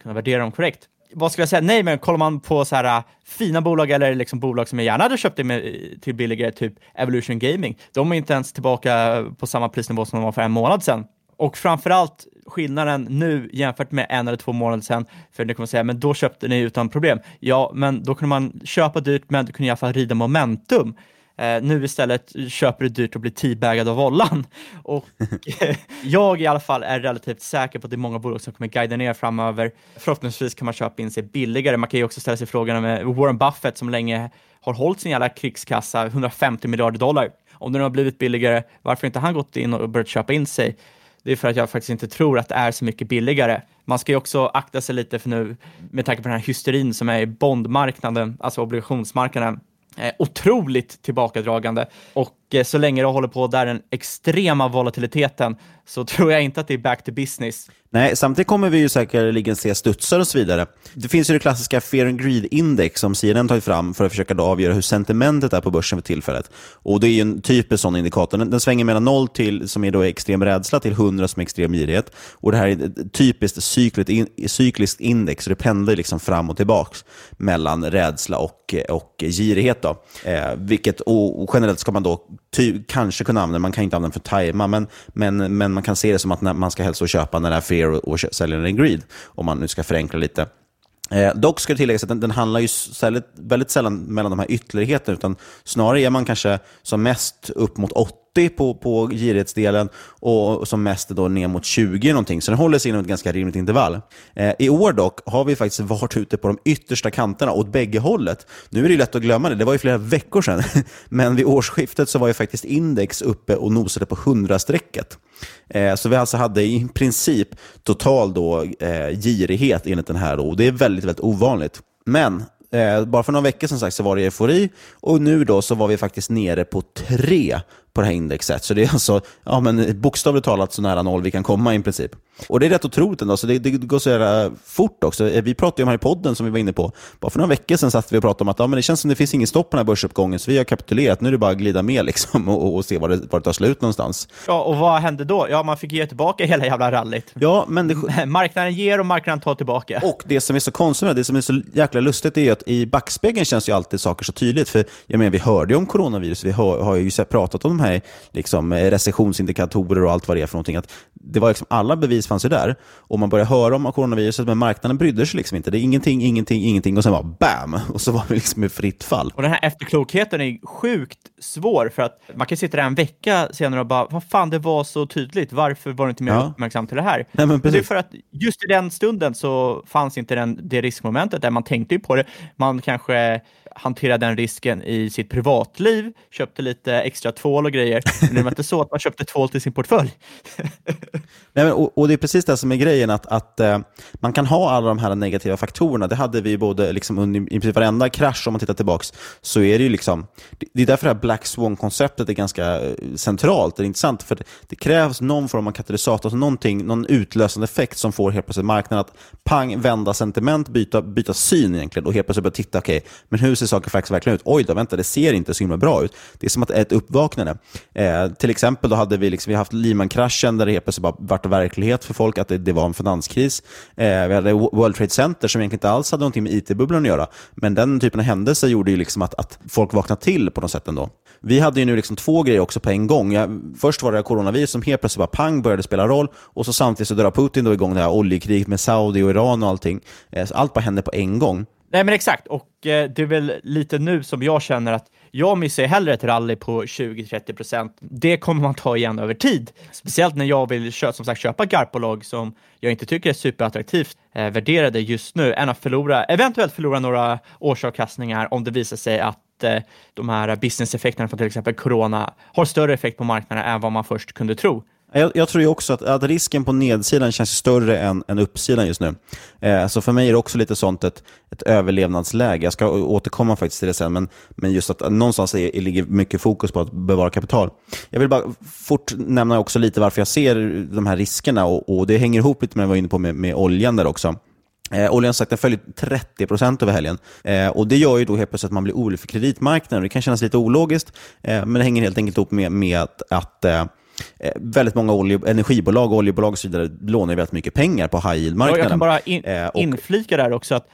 Speaker 3: kunna värdera dem korrekt vad skulle jag säga? Nej, men kollar man på så här fina bolag eller liksom bolag som jag gärna hade köpt till billigare, typ Evolution Gaming, de är inte ens tillbaka på samma prisnivå som de var för en månad sedan. Och framförallt skillnaden nu jämfört med en eller två månader sedan, för nu kommer man säga, men då köpte ni utan problem. Ja, men då kunde man köpa dyrt, men du kunde i alla fall rida momentum. Eh, nu istället köper du dyrt och blir teabagad av ollan. Och jag i alla fall är relativt säker på att det är många bolag som kommer guida ner framöver. Förhoppningsvis kan man köpa in sig billigare. Man kan ju också ställa sig frågan med eh, Warren Buffett som länge har hållit sin jävla krigskassa, 150 miljarder dollar. Om den har blivit billigare, varför inte han gått in och börjat köpa in sig? Det är för att jag faktiskt inte tror att det är så mycket billigare. Man ska ju också akta sig lite för nu, med tanke på den här hysterin som är i bondmarknaden, alltså obligationsmarknaden, otroligt tillbakadragande och eh, så länge det håller på där den extrema volatiliteten så tror jag inte att det är back to business.
Speaker 2: Nej, samtidigt kommer vi ju säkerligen se studsar och så vidare. Det finns ju det klassiska Fear and Greed-index som CNN tagit fram för att försöka då avgöra hur sentimentet är på börsen för tillfället. Och Det är ju en typisk sån indikator. Den, den svänger mellan 0 till, som är då extrem rädsla, till 100 som är extrem girighet. Och Det här är ett typiskt cykliskt, in, cykliskt index, så det pendlar liksom fram och tillbaka mellan rädsla och, och girighet. Då. Eh, vilket, och, och generellt ska man då ty, kanske kunna använda, man kan inte använda för att tajma, men, men, men man kan se det som att man ska helst köpa när det är fear och, och sälja när det är greed, om man nu ska förenkla lite. Eh, dock ska det tilläggas att den, den handlar ju sällan, väldigt sällan mellan de här ytterligheterna, utan snarare är man kanske som mest upp mot 80 på, på girighetsdelen och som mest då ner mot 20 någonting. Så den håller sig inom ett ganska rimligt intervall. Eh, I år dock har vi faktiskt varit ute på de yttersta kanterna åt bägge hållet. Nu är det lätt att glömma det, det var ju flera veckor sedan. Men vid årsskiftet så var ju faktiskt index uppe och nosade på 100-strecket. Eh, så vi alltså hade i princip total då, eh, girighet enligt den här. Då. Och det är väldigt, väldigt ovanligt. Men eh, bara för några veckor som sagt så var det eufori och nu då så var vi faktiskt nere på tre på det här indexet. Så det är alltså ja, men bokstavligt talat så nära noll vi kan komma i princip. Och det är rätt otroligt ändå, så det, det går så jävla fort också. Eh, vi pratade ju om här i podden som vi var inne på. Bara för några veckor sedan satt vi och pratade om att ja, men det känns som det finns ingen stopp på den här börsuppgången, så vi har kapitulerat. Nu är det bara att glida med liksom, och, och se var det, var det tar slut någonstans.
Speaker 3: Ja, och vad hände då? Ja, man fick ge tillbaka hela jävla rallyt.
Speaker 2: Ja, men det...
Speaker 3: Marknaden ger och marknaden tar tillbaka.
Speaker 2: Och det som är så konstigt, det som är så jäkla lustigt är att i backspegeln känns ju alltid saker så tydligt. För jag menar, vi hörde ju om coronavirus, vi har, har ju pratat om de här liksom, recessionsindikatorer och allt vad det är för någonting. Att det var liksom, alla bevis fanns ju där. Och man började höra om coronaviruset, men marknaden brydde sig liksom inte. Det är ingenting, ingenting, ingenting och sen bara BAM! Och så var vi liksom i fritt fall.
Speaker 3: Och den här efterklokheten är sjukt svår, för att man kan sitta där en vecka senare och bara, vad fan, det var så tydligt. Varför var det inte mer ja. uppmärksam till det här?
Speaker 2: Nej, men
Speaker 3: det är för att just i den stunden så fanns inte den, det riskmomentet där man tänkte ju på det. Man kanske hantera den risken i sitt privatliv, köpte lite extra tvål och grejer. Men det var inte så att man köpte tvål till sin portfölj.
Speaker 2: Nej, men, och, och, det är precis det som är grejen, att, att eh, man kan ha alla de här negativa faktorerna. Det hade vi både liksom, under i princip varenda krasch, om man tittar tillbaka, så är det ju liksom, det, är därför det här Black Swan-konceptet är ganska eh, centralt, det är intressant, för det, det, krävs någon form av katalysator, alltså någonting, någon utlösande effekt som får helt plötsligt marknaden att pang, vända sentiment, byta, byta syn egentligen och helt plötsligt börja titta, okej, okay, men hur ser saker faktiskt verkligen ut. Oj då, vänta, det ser inte så himla bra ut. Det är som att det är ett uppvaknande. Eh, till exempel då hade vi, liksom, vi haft Lehman-kraschen där det helt plötsligt bara vart verklighet för folk att det, det var en finanskris. Eh, vi hade World Trade Center som egentligen inte alls hade någonting med IT-bubblan att göra. Men den typen av händelser gjorde ju liksom att, att folk vaknade till på något sätt ändå. Vi hade ju nu liksom två grejer också på en gång. Jag, först var det coronavirus som helt plötsligt bara pang började spela roll och så samtidigt så drar Putin då igång det här oljekriget med Saudi och Iran och allting. Eh, allt bara hände på en gång.
Speaker 3: Nej, men exakt. Och eh, det är väl lite nu som jag känner att jag missar hellre ett rally på 20-30 procent. Det kommer man ta igen över tid. Speciellt när jag vill som sagt, köpa garpbolag som jag inte tycker är superattraktivt eh, värderade just nu, än att förlora, eventuellt förlora några årsavkastningar om det visar sig att att eh, de här business-effekterna från till exempel corona har större effekt på marknaden än vad man först kunde tro.
Speaker 2: Jag, jag, tror ju också att, att, risken på nedsidan känns större än, än uppsidan just nu. Eh, så för mig är det också lite sånt ett, ett överlevnadsläge. Jag ska återkomma faktiskt till det sen, men, men just att någonstans är, ligger mycket fokus på att bevara kapital. Jag vill bara fort nämna också lite varför jag ser de här riskerna och, och det hänger ihop lite med det jag var inne på med, med oljan där också. Eh, oljan sagt den följer 30% över helgen. Eh, och Det gör ju då helt plötsligt att man blir orolig för kreditmarknaden. Det kan kännas lite ologiskt, eh, men det hänger helt enkelt ihop med, med att, att Eh, väldigt många olje, energibolag, oljebolag och så vidare lånar väldigt mycket pengar på high yield-marknaden.
Speaker 3: Jag kan bara in, eh, och, inflika där också att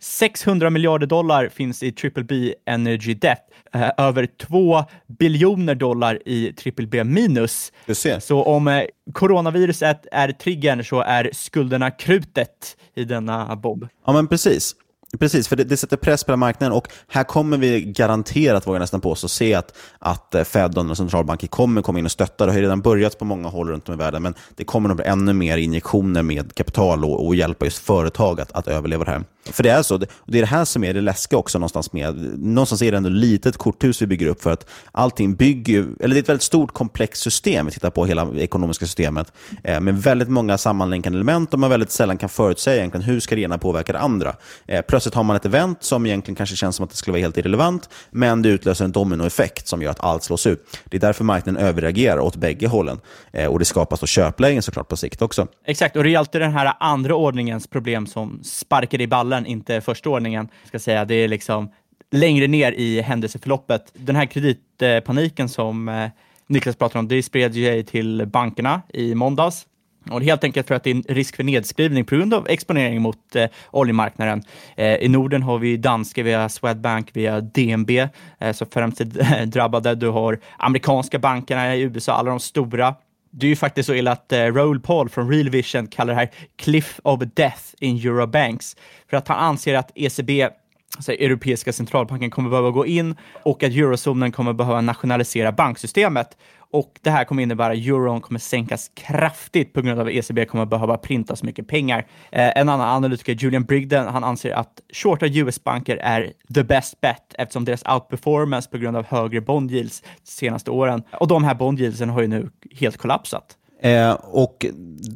Speaker 3: 600 miljarder dollar finns i triple B Energy Debt. Eh, över 2 biljoner dollar i triple B minus. Så om eh, coronaviruset är triggern så är skulderna krutet i denna bomb.
Speaker 2: Ja, men precis. Precis, för det, det, sätter press på den marknaden och här kommer vi garanterat, vågar nästan påstå, se att, att eh, Fed och centralbanker kommer komma in och stötta. Det har redan börjat på många håll runt om i världen, men det kommer nog bli ännu mer injektioner med kapital och, och hjälpa just företag att, att överleva det här. För det är så, det, det är det här som är det läskiga också någonstans med. Någonstans är det ändå ett litet korthus vi bygger upp för att allting bygger, eller det är ett väldigt stort komplext system, vi tittar på hela det ekonomiska systemet, eh, med väldigt många sammanlänkande element och man väldigt sällan kan förutsäga egentligen hur ska det ena påverka det andra. Eh, plötsligt har man ett event som egentligen kanske känns som att det skulle vara helt irrelevant, men det utlöser en dominoeffekt som gör att allt slås ut. Det är därför marknaden överreagerar åt bägge hållen. Eh, och det skapas då köplägen såklart på sikt också.
Speaker 3: Exakt, och det är alltid den här andra ordningens problem som sparkar i ballen, inte första ordningen. Ska säga. Det är liksom längre ner i händelseförloppet. Den här kreditpaniken som eh, Niklas pratar om, det spred sig till bankerna i måndags. Och helt enkelt för att det är en risk för nedskrivning på grund av exponering mot eh, oljemarknaden. Eh, I Norden har vi danska via Swedbank, via DNB, eh, som främst är drabbade. Du har amerikanska bankerna i USA, alla de stora. Det är ju faktiskt så illa att eh, Raoul Paul från Real Vision kallar det här cliff of death in Eurobanks, för att han anser att ECB alltså Europeiska centralbanken kommer behöva gå in och att eurozonen kommer behöva nationalisera banksystemet. Och det här kommer innebära att euron kommer sänkas kraftigt på grund av att ECB kommer behöva printa så mycket pengar. Eh, en annan analytiker, Julian Brigden, han anser att shorta US-banker är the best bet eftersom deras outperformance på grund av högre bond yields de senaste åren. Och de här bond yieldsen har ju nu helt kollapsat.
Speaker 2: Eh, och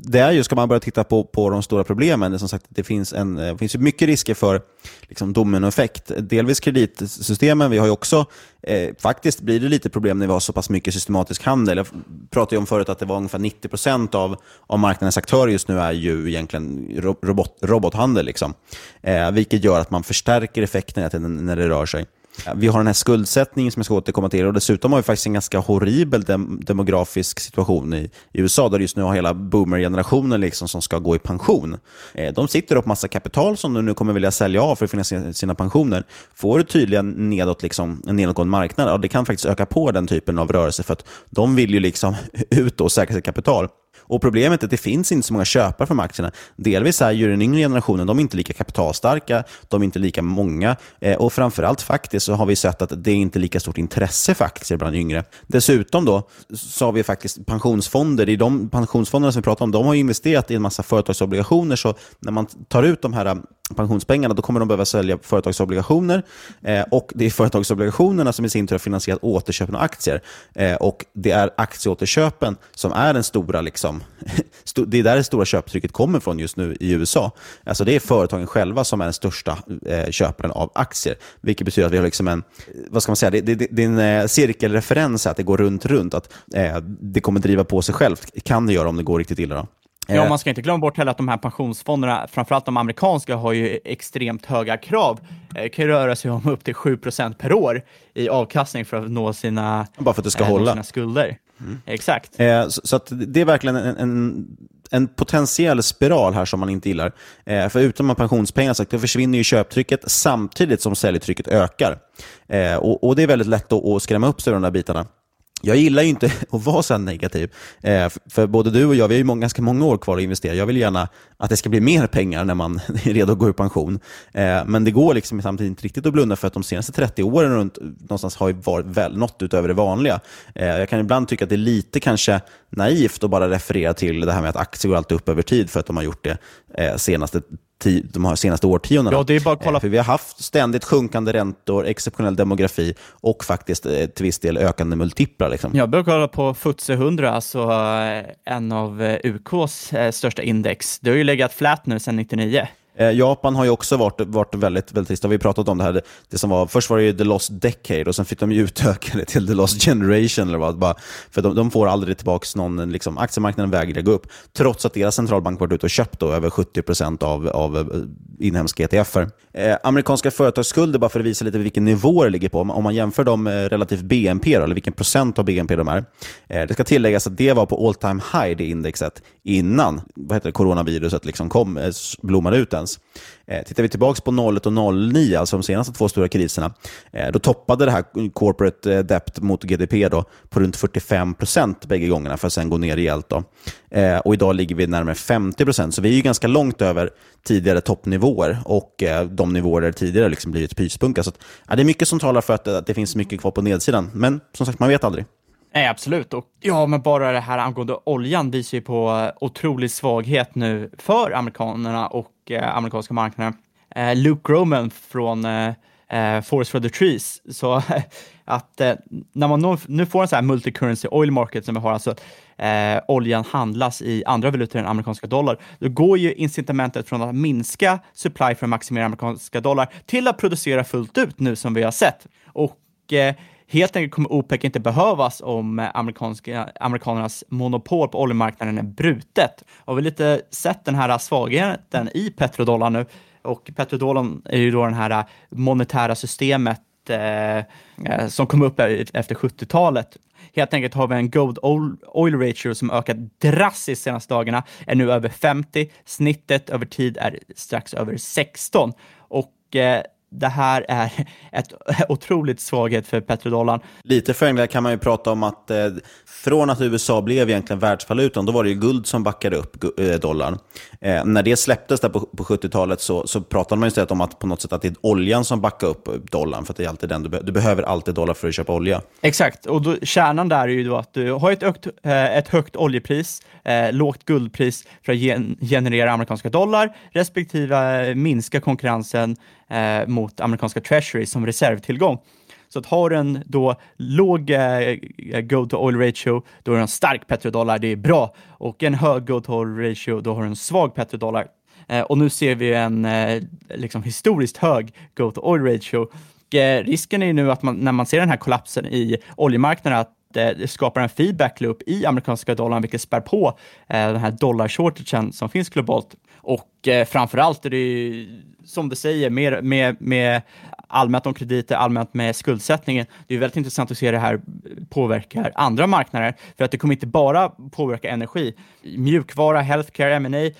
Speaker 2: där ju, ska man börja titta på, på de stora problemen, det, som sagt, det finns, en, det finns mycket risker för liksom, dominoeffekt. Delvis kreditsystemen, vi har ju också, eh, faktiskt blir det lite problem när vi har så pass mycket systematisk handel. Jag pratade ju om förut att det var ungefär 90 procent av, av marknadens aktörer just nu är ju egentligen robot, robothandel, liksom. eh, vilket gör att man förstärker effekten när det rör sig. Vi har den här skuldsättningen som jag ska återkomma till och dessutom har vi faktiskt en ganska horribel dem demografisk situation i, i, USA där just nu har hela boomer-generationen liksom som ska gå i pension. Eh, de sitter på massa kapital som de nu kommer vilja sälja av för att finansiera sina pensioner. Får du tydligen nedåt, liksom, en nedåtgående marknad, ja, det kan faktiskt öka på den typen av rörelse för att de vill ju liksom ut och säkra sitt kapital. Och Problemet är att det finns inte så många köpare för aktierna. Delvis är ju den yngre generationen de är inte lika kapitalstarka, de är inte lika många eh, och framförallt faktiskt så har vi sett att det är inte lika stort intresse för aktier bland yngre. Dessutom då så har vi faktiskt pensionsfonder. I de pensionsfonderna som vi pratar om, de har investerat i en massa företagsobligationer så när man tar ut de här pensionspengarna, då kommer de behöva sälja företagsobligationer. Eh, och Det är företagsobligationerna som i sin tur har finansierat återköpen av aktier. Eh, och Det är aktieåterköpen som är den stora, liksom, det är där det stora köptrycket kommer från just nu i USA. Alltså Det är företagen själva som är den största eh, köparen av aktier. Vilket betyder att vi har liksom en, vad ska man säga, det, det, det är en eh, cirkelreferens, att det går runt, runt. Att eh, det kommer driva på sig självt. kan det göra om det går riktigt illa. Då.
Speaker 3: Ja, man ska inte glömma bort heller att de här pensionsfonderna, framförallt de amerikanska, har ju extremt höga krav. Det kan ju röra sig om upp till 7% per år i avkastning för att nå sina,
Speaker 2: Bara för att det ska äh, hålla.
Speaker 3: sina skulder. Mm. Exakt.
Speaker 2: Eh, så, så det är verkligen en, en, en, potentiell spiral här som man inte gillar. Eh, för utan man pensionspengar så försvinner ju köptrycket samtidigt som säljtrycket ökar. Eh, och, och, Det är väldigt lätt att, att skrämma upp sig de där bitarna. Jag gillar ju inte att vara så negativ. Eh, för både du och jag, vi har ju många, ganska många år kvar att investera. Jag vill gärna att det ska bli mer pengar när man är redo att gå i pension. Eh, men det går liksom samtidigt inte riktigt att blunda för att de senaste 30 åren runt, någonstans har ju varit väl, något utöver det vanliga. Eh, jag kan ibland tycka att det är lite kanske naivt att bara referera till det här med att aktier går alltid upp över tid för att de har gjort det senaste de här senaste årtiondena.
Speaker 3: Ja, det är bara att kolla.
Speaker 2: Eh, för vi har haft ständigt sjunkande räntor, exceptionell demografi och faktiskt eh, till viss del ökande multiplar. Liksom.
Speaker 3: Jag börjar kolla på FTSE 100, alltså eh, en av UKs största index. Det har ju legat flat nu sedan 99.
Speaker 2: Eh, Japan har ju också varit, varit väldigt, väldigt trist. Vi har pratat om det här. Det som var, först var det ju the lost decade och sen fick de ju utöka det till the lost generation. Eller vad, bara, för de, de får aldrig tillbaka någon, liksom, aktiemarknaden vägrar gå upp. Trots att deras centralbank varit ute och köpt då, över 70 procent av, av eh, inhemska ETFer. Eh, amerikanska företagsskulder, bara för att visa lite vilken nivå det ligger på. Om man jämför dem eh, relativt BNP, då, eller vilken procent av BNP de är. Eh, det ska tilläggas att det var på all time high, det indexet, innan vad heter det, coronaviruset liksom kom, eh, blommade ut ens. Eh, tittar vi tillbaka på 01 och 09, alltså de senaste två stora kriserna, eh, då toppade det här corporate eh, debt mot GDP då på runt 45 procent bägge gångerna för att sen gå ner rejält. Då. Eh, och idag ligger vi närmare 50 procent, så vi är ju ganska långt över tidigare toppnivåer och eh, de nivåer där det tidigare liksom blivit pyspunka. Så att, ja, det är mycket som talar för att, att det finns mycket kvar på nedsidan, men som sagt, man vet aldrig.
Speaker 3: Nej, absolut. Och ja, men bara det här angående oljan visar ju på eh, otrolig svaghet nu för amerikanerna och eh, amerikanska marknaden. Eh, Luke Groman från eh, eh, Forest for the Trees. Så att eh, när man nu får en sån här multicurrency oil market som vi har, alltså eh, oljan handlas i andra valutor än amerikanska dollar, då går ju incitamentet från att minska supply för att maximera amerikanska dollar till att producera fullt ut nu som vi har sett. Och eh, Helt enkelt kommer OPEC inte behövas om eh, amerikanska, amerikanernas monopol på oljemarknaden är brutet. Har vi har lite sett den här svagheten i petrodollarn nu. Och petrodollarn är ju då det här eh, monetära systemet eh, eh som kom upp efter 70-talet. Helt enkelt har vi en gold oil ratio som ökat drastiskt senaste dagarna, är nu över 50. Snittet över tid är strax över 16. Och eh, det här är ett otroligt svaghet för petrodollarn.
Speaker 2: Lite förenklat kan man ju prata om att eh, från att USA blev egentligen världsvalutan, då var det ju guld som backade upp eh, dollarn. Eh, när det släpptes där på, på 70-talet så, så pratade man istället om att på något sätt att det är oljan som backar upp dollarn, för att det är alltid den, du, be du behöver alltid dollar för att köpa olja.
Speaker 3: Exakt, och då, kärnan där är ju då att du har ett högt, eh, ett högt oljepris, eh, lågt guldpris för att gen generera amerikanska dollar, respektive minska konkurrensen eh, mot amerikanska treasury som reservtillgång. Så att har en då låg eh, gold to oil ratio, då är det en stark petrodollar, det är bra. Och en hög gold to oil ratio, då har du en svag petrodollar. Eh, och nu ser vi en eh, liksom historiskt hög gold to oil ratio. Och, eh, risken är ju nu att man, när man ser den här kollapsen i oljemarknaden, att eh, det skapar en feedback loop i amerikanska dollarn, vilket spär på eh, den här dollarshortagen som finns globalt. Och eh, framför allt är det ju, som du säger, med, med, med allmänt om krediter, allmänt med skuldsättningen. Det är väldigt intressant att se hur det här påverkar andra marknader, för att det kommer inte bara påverka energi. Mjukvara, healthcare, M&A,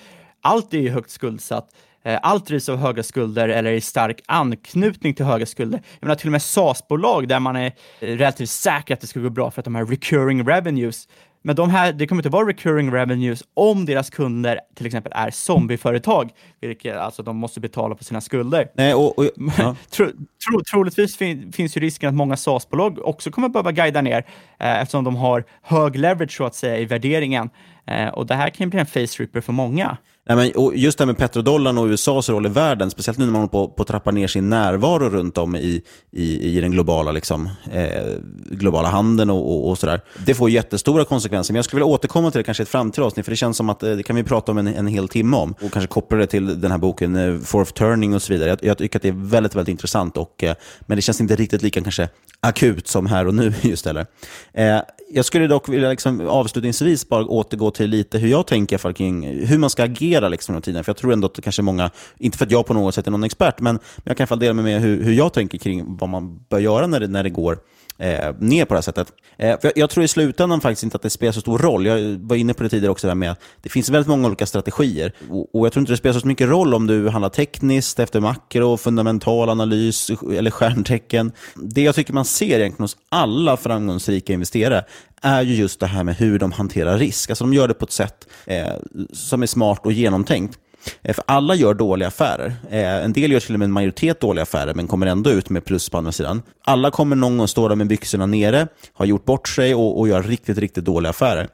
Speaker 3: allt är ju högt skuldsatt. Eh, allt drivs av höga skulder eller i stark anknytning till höga skulder. Jag menar till och med SAS-bolag där man är eh, relativt säker att det ska gå bra för att de här recurring revenues men de här, det kommer inte vara recurring revenues om deras kunder till exempel är zombieföretag, vilket alltså de måste betala på sina skulder.
Speaker 2: Nej, och, och ja.
Speaker 3: tro, tro, troligtvis fin, finns ju risken att många SaaS-bolag också kommer behöva guida ner eh, eftersom de har hög leverage så att säga i värderingen. Eh, och det här kan ju bli en face ripper för många.
Speaker 2: Nej, men, just det här med petrodollarn och USAs roll i världen, speciellt nu när man håller på, på att trappa ner sin närvaro runt om i, i, i den globala, liksom, eh, globala handeln och, och, och, sådär. Det får jättestora konsekvenser, men jag skulle vilja återkomma till det kanske i ett framtida avsnitt, för det känns som att eh, det kan vi prata om en, en hel timme om. Och kanske koppla det till den här boken, eh, Fourth Turning och så vidare. Jag, jag, tycker att det är väldigt, väldigt intressant, och, eh, men det känns inte riktigt lika kanske akut som här och nu just heller. Eh, jag skulle dock vilja liksom avslutningsvis bara återgå till lite hur jag tänker kring hur man ska agera liksom under tiden. För jag tror ändå att kanske många, inte för att jag på något sätt är någon expert, men jag kan i alla fall dela med mig hur, hur jag tänker kring vad man bör göra när det, när det går eh, ner på det här sättet. Eh, för jag, jag, tror i slutändan faktiskt inte att det spelar så stor roll. Jag var inne på det tidigare också, med att det finns väldigt många olika strategier. Och, och, jag tror inte det spelar så mycket roll om du handlar tekniskt, efter makro, fundamental analys eller stjärntecken. Det jag tycker man ser egentligen hos alla framgångsrika investerare är ju just det här med hur de hanterar risk. Alltså de gör det på ett sätt eh, som är smart och genomtänkt. Eh, för alla gör dåliga affärer. Eh, en del gör till och med en majoritet dåliga affärer, men kommer ändå ut med plus på andra sidan. Alla kommer någon gång stå där med byxorna nere, har gjort bort sig och, och gör riktigt, riktigt dåliga affärer.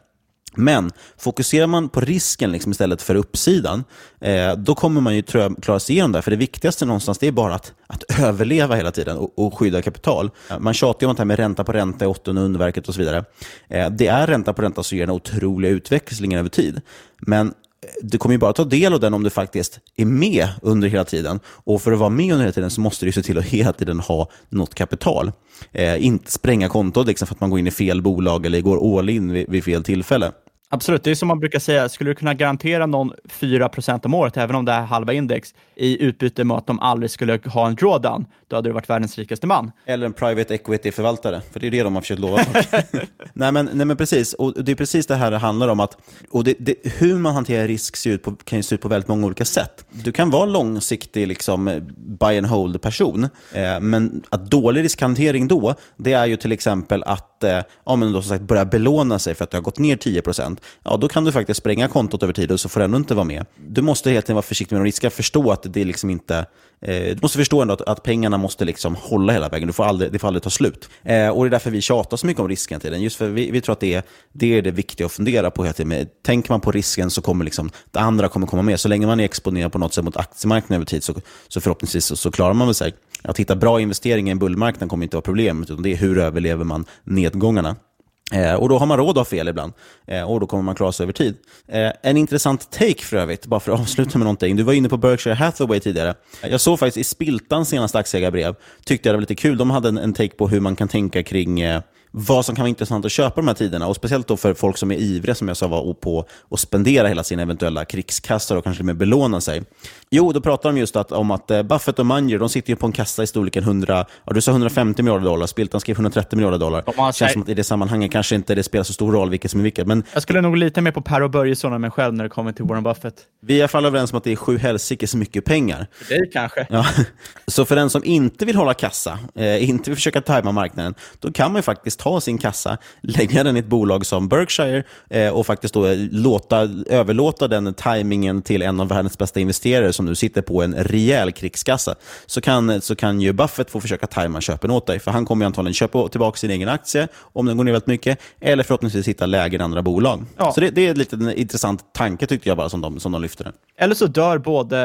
Speaker 2: Men fokuserar man på risken liksom istället för uppsidan, eh, då kommer man ju tror jag, klara sig igenom det. För det viktigaste någonstans det är bara att, att överleva hela tiden och, och skydda kapital. Man tjatar ju om det här med ränta på ränta i åttonde underverket och så vidare. Eh, det är ränta på ränta som ger den otroliga utvecklingen över tid. Men du kommer ju bara ta del av den om du faktiskt är med under hela tiden. Och för att vara med under hela tiden så måste du se till att hela tiden ha något kapital. Eh, inte spränga kontot liksom för att man går in i fel bolag eller går all in vid, vid fel tillfälle.
Speaker 3: Absolut, det är som man brukar säga, skulle du kunna garantera någon 4 om året, även om det är halva index, i utbyte mot att de aldrig skulle ha en drawdown, då hade du varit världens rikaste man.
Speaker 2: Eller en private equity-förvaltare, för det är det de har försökt lova. nej, men, nej men precis, och det är precis det här det handlar om. att och det, det, Hur man hanterar risk ser ut på, kan ju se ut på väldigt många olika sätt. Du kan vara långsiktig liksom, buy and hold-person, eh, men att dålig riskhantering då, det är ju till exempel att eh, ja, men då, som sagt, börja belåna sig för att det har gått ner 10 ja, då kan du faktiskt spränga kontot över tid och så får du ändå inte vara med. Du måste helt enkelt vara försiktig med de risker, förstå att det är liksom inte Eh, Eh, du måste förstå ändå att, att, pengarna måste liksom hålla hela vägen. Du får aldrig, det får aldrig ta slut. Eh, och Det är därför vi tjatar så mycket om risken till den. Just för vi, vi tror att det är, det är det viktiga att fundera på. tänker man på risken så kommer liksom, det andra kommer komma med. Så länge man är exponerad på något sätt mot aktiemarknaden över tid så, så förhoppningsvis så, så klarar man väl sig. Att hitta bra investeringar i en bullmarknad kommer inte vara problemet, utan det är hur överlever man nedgångarna. Eh, och då har man råd att ha fel ibland. Eh, och då kommer man klara sig över tid. Eh, en intressant take för övrigt, bara för att avsluta med någonting. Du var inne på Berkshire Hathaway tidigare. Jag såg faktiskt i Spiltans senaste aktieägarbrev, tyckte jag det var lite kul. De hade en, en take på hur man kan tänka kring eh, vad som kan vara intressant att köpa de här tiderna. Och Speciellt då för folk som är ivriga, som jag sa, var på att spendera hela sina eventuella krigskassar och kanske med belåna sig. Jo, då pratar de just att, om att eh, Buffett och Munger de sitter ju på en kassa i storleken 100, ja, du sa 150 miljarder dollar, Spiltan skrev 130 miljarder dollar. Det känns som att i det sammanhanget kanske inte det spelar så stor roll vilket som är vilket. Men...
Speaker 3: Jag skulle nog lita mer på Per och Börjesson än mig själv när det kommer till Warren Buffett.
Speaker 2: Vi är i alla fall överens om att det är sju helsikes mycket pengar.
Speaker 3: För dig kanske.
Speaker 2: Ja. Så för den som inte vill hålla kassa, eh, inte vill försöka tajma marknaden, då kan man ju faktiskt ta sin kassa, lägga den i ett bolag som Berkshire eh, och faktiskt då låta, överlåta den tajmingen till en av världens bästa investerare som nu sitter på en rejäl krigskassa, så kan, så kan ju Buffett få försöka tajma köpen åt dig. För han kommer ju antagligen köpa tillbaka sin egen aktie om den går ner väldigt mycket, eller förhoppningsvis hitta lägre än andra bolag. Ja. Så det, det är lite en intressant tanke tyckte jag bara som de, som de lyfter den.
Speaker 3: Eller så dör både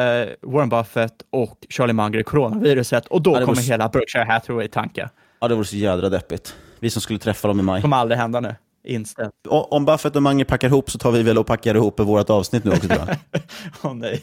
Speaker 3: Warren Buffett och Charlie Munger i coronaviruset och då ja, kommer hela Berkshire Hathaway tanka.
Speaker 2: Ja, det vore så jädra deppigt. Vi som skulle träffa dem i maj. Det
Speaker 3: kommer aldrig hända nu. Inställt.
Speaker 2: Om Buffett och Mange packar ihop så tar vi väl och packar ihop vårt avsnitt nu också tror jag.
Speaker 3: Oh, nej.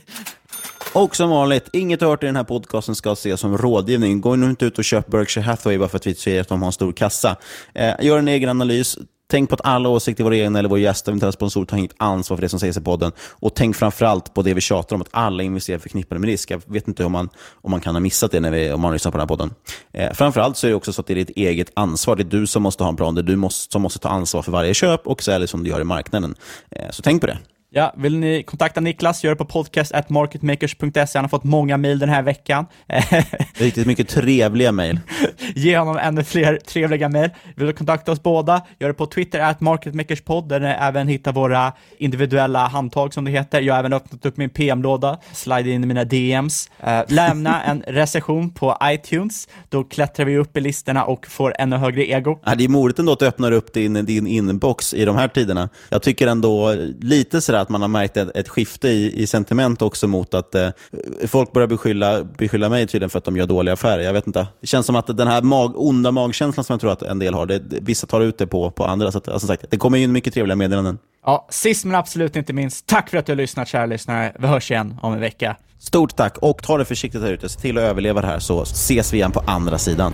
Speaker 2: Och som vanligt, inget hört i den här podcasten ska ses som rådgivning. Gå nu inte ut och köp Berkshire Hathaway bara för att vi säger att de har en stor kassa. Eh, gör en egen analys. Tänk på att alla åsikter i vår egen eller vår gäst, eventuella sponsor, tar inget ansvar för det som sägs i podden. Och tänk framförallt på det vi tjatar om, att alla investerare förknippade med risk. Jag vet inte om man, om man kan ha missat det när vi, om man lyssnar på den här podden. Eh, framförallt så är det också så att det är ditt eget ansvar. Det är du som måste ha en plan. Det är du måste, som måste ta ansvar för varje köp och sälj som du gör i marknaden. Eh, så tänk på det.
Speaker 3: Ja, vill ni kontakta Niklas, gör det på podcast.marketmakers.se. Han har fått många mejl den här veckan.
Speaker 2: Riktigt mycket trevliga mejl.
Speaker 3: Ge honom ännu fler trevliga mejl. Vill du kontakta oss båda, gör det på Twitter, at marketmakerspod, där ni även hittar våra individuella handtag som det heter. Jag har även öppnat upp min PM-låda, slide in i mina DMs. Uh, lämna en recension på iTunes, då klättrar vi upp i listorna och får ännu högre ego.
Speaker 2: Ja, det är modigt ändå att du öppnar upp din, din inbox i de här tiderna. Jag tycker ändå lite sådär att man har märkt ett, ett skifte i, i sentiment också mot att eh, folk börjar beskylla, beskylla mig tydligen för att de gör dåliga affärer. Jag vet inte. Det känns som att den här mag, onda magkänslan som jag tror att en del har, det, vissa tar ut det på, på andra. Så att, alltså sagt, det kommer in mycket trevliga meddelanden.
Speaker 3: Ja, sist men absolut inte minst, tack för att du har lyssnat kära lyssnare. Vi hörs igen om en vecka.
Speaker 2: Stort tack och ta det försiktigt här ute. Se till att överleva det här så ses vi igen på andra sidan.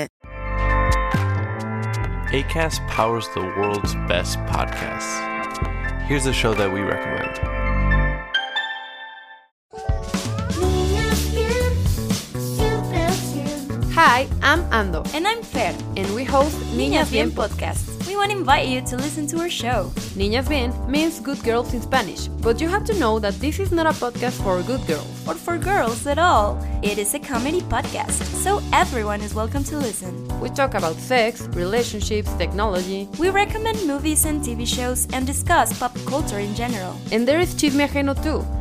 Speaker 4: ACAST powers the world's best podcasts. Here's a show that we recommend.
Speaker 5: Hi, I'm Ando.
Speaker 6: And I'm Fer.
Speaker 5: And we host Niñas Bien podcast.
Speaker 6: We want to invite you to listen to our show.
Speaker 5: Niñas Bien means good girls in Spanish, but you have to know that this is not a podcast for good girls.
Speaker 6: Or for girls at all. It is a comedy podcast, so everyone is welcome to listen.
Speaker 5: We talk about sex, relationships, technology.
Speaker 6: We recommend movies and TV shows and discuss pop culture in general.
Speaker 5: And there is Chisme Ajeno too.